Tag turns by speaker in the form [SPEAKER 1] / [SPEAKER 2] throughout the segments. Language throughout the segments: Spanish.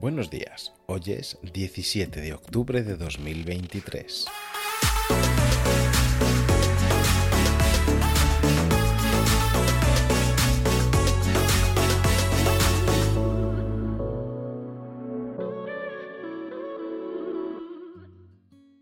[SPEAKER 1] Buenos días, hoy es 17 de octubre de 2023.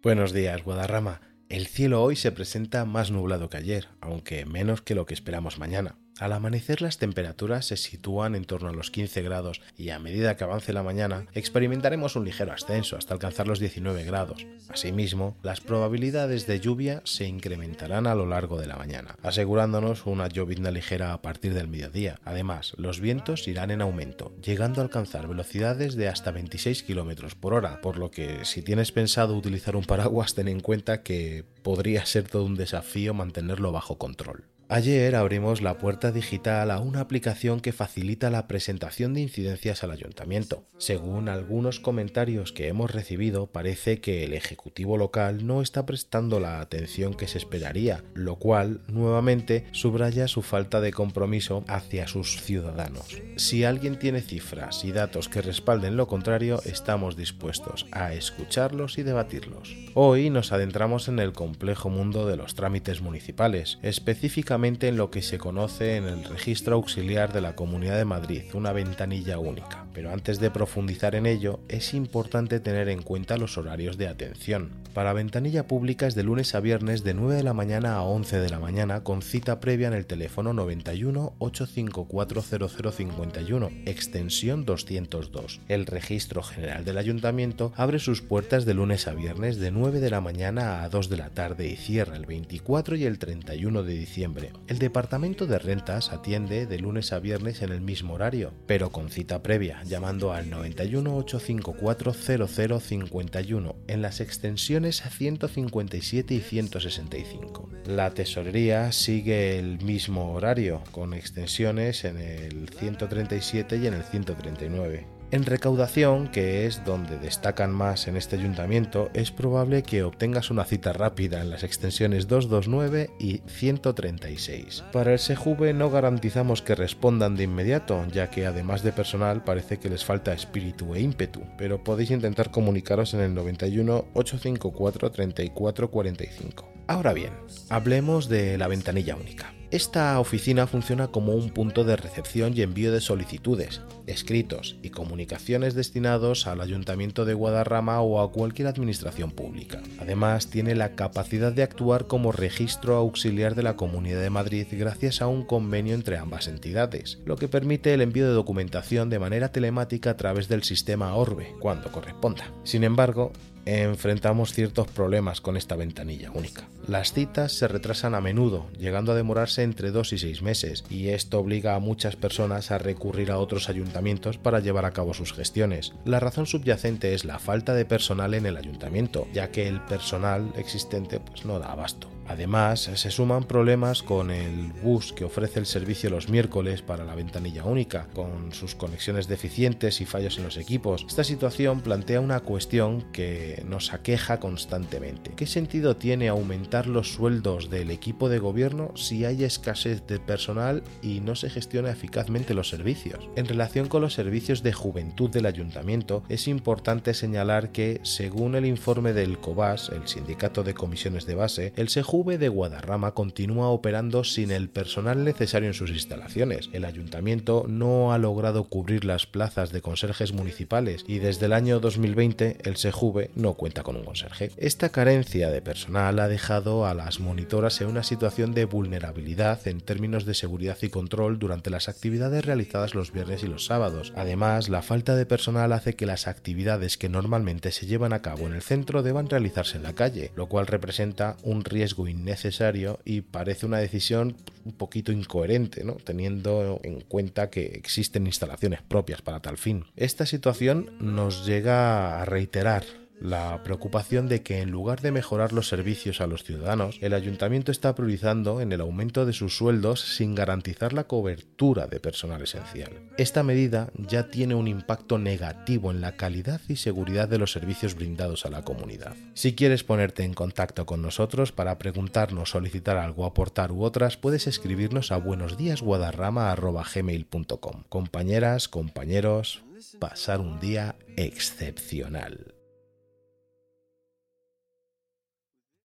[SPEAKER 1] Buenos días, Guadarrama. El cielo hoy se presenta más nublado que ayer, aunque menos que lo que esperamos mañana. Al amanecer las temperaturas se sitúan en torno a los 15 grados y a medida que avance la mañana experimentaremos un ligero ascenso hasta alcanzar los 19 grados. Asimismo, las probabilidades de lluvia se incrementarán a lo largo de la mañana, asegurándonos una llovizna ligera a partir del mediodía. Además, los vientos irán en aumento, llegando a alcanzar velocidades de hasta 26 km por hora, por lo que si tienes pensado utilizar un paraguas ten en cuenta que podría ser todo un desafío mantenerlo bajo control. Ayer abrimos la puerta digital a una aplicación que facilita la presentación de incidencias al ayuntamiento. Según algunos comentarios que hemos recibido, parece que el Ejecutivo local no está prestando la atención que se esperaría, lo cual nuevamente subraya su falta de compromiso hacia sus ciudadanos. Si alguien tiene cifras y datos que respalden lo contrario, estamos dispuestos a escucharlos y debatirlos. Hoy nos adentramos en el complejo mundo de los trámites municipales, específicamente en lo que se conoce en el Registro Auxiliar de la Comunidad de Madrid, una ventanilla única. Pero antes de profundizar en ello, es importante tener en cuenta los horarios de atención. Para ventanilla pública es de lunes a viernes de 9 de la mañana a 11 de la mañana con cita previa en el teléfono 91 854 0051, extensión 202. El Registro General del Ayuntamiento abre sus puertas de lunes a viernes de 9 de la mañana a 2 de la tarde y cierra el 24 y el 31 de diciembre el Departamento de Rentas atiende de lunes a viernes en el mismo horario, pero con cita previa, llamando al 91 854 0051 en las extensiones 157 y 165. La tesorería sigue el mismo horario, con extensiones en el 137 y en el 139. En recaudación, que es donde destacan más en este ayuntamiento, es probable que obtengas una cita rápida en las extensiones 229 y 136. Para el SEJUVE no garantizamos que respondan de inmediato, ya que además de personal parece que les falta espíritu e ímpetu, pero podéis intentar comunicaros en el 91 854 3445. Ahora bien, hablemos de la ventanilla única. Esta oficina funciona como un punto de recepción y envío de solicitudes, escritos y comunicaciones destinados al Ayuntamiento de Guadarrama o a cualquier administración pública. Además, tiene la capacidad de actuar como registro auxiliar de la Comunidad de Madrid gracias a un convenio entre ambas entidades, lo que permite el envío de documentación de manera telemática a través del sistema Orbe, cuando corresponda. Sin embargo, enfrentamos ciertos problemas con esta ventanilla única. Las citas se retrasan a menudo, llegando a demorarse entre dos y seis meses, y esto obliga a muchas personas a recurrir a otros ayuntamientos para llevar a cabo sus gestiones. La razón subyacente es la falta de personal en el ayuntamiento, ya que el personal existente pues, no da abasto. Además, se suman problemas con el bus que ofrece el servicio los miércoles para la ventanilla única, con sus conexiones deficientes y fallos en los equipos. Esta situación plantea una cuestión que nos aqueja constantemente. ¿Qué sentido tiene aumentar los sueldos del equipo de gobierno si hay escasez de personal y no se gestiona eficazmente los servicios? En relación con los servicios de juventud del ayuntamiento, es importante señalar que, según el informe del COBAS, el Sindicato de Comisiones de Base, el SEJU de Guadarrama continúa operando sin el personal necesario en sus instalaciones. El ayuntamiento no ha logrado cubrir las plazas de conserjes municipales y desde el año 2020 el SEJUVE no cuenta con un conserje. Esta carencia de personal ha dejado a las monitoras en una situación de vulnerabilidad en términos de seguridad y control durante las actividades realizadas los viernes y los sábados. Además, la falta de personal hace que las actividades que normalmente se llevan a cabo en el centro deban realizarse en la calle, lo cual representa un riesgo innecesario y parece una decisión un poquito incoherente, ¿no? teniendo en cuenta que existen instalaciones propias para tal fin. Esta situación nos llega a reiterar la preocupación de que en lugar de mejorar los servicios a los ciudadanos, el ayuntamiento está priorizando en el aumento de sus sueldos sin garantizar la cobertura de personal esencial. Esta medida ya tiene un impacto negativo en la calidad y seguridad de los servicios brindados a la comunidad. Si quieres ponerte en contacto con nosotros para preguntarnos, solicitar algo, aportar u otras, puedes escribirnos a buenosdíasguadarrama.gmail.com. Compañeras, compañeros, pasar un día excepcional.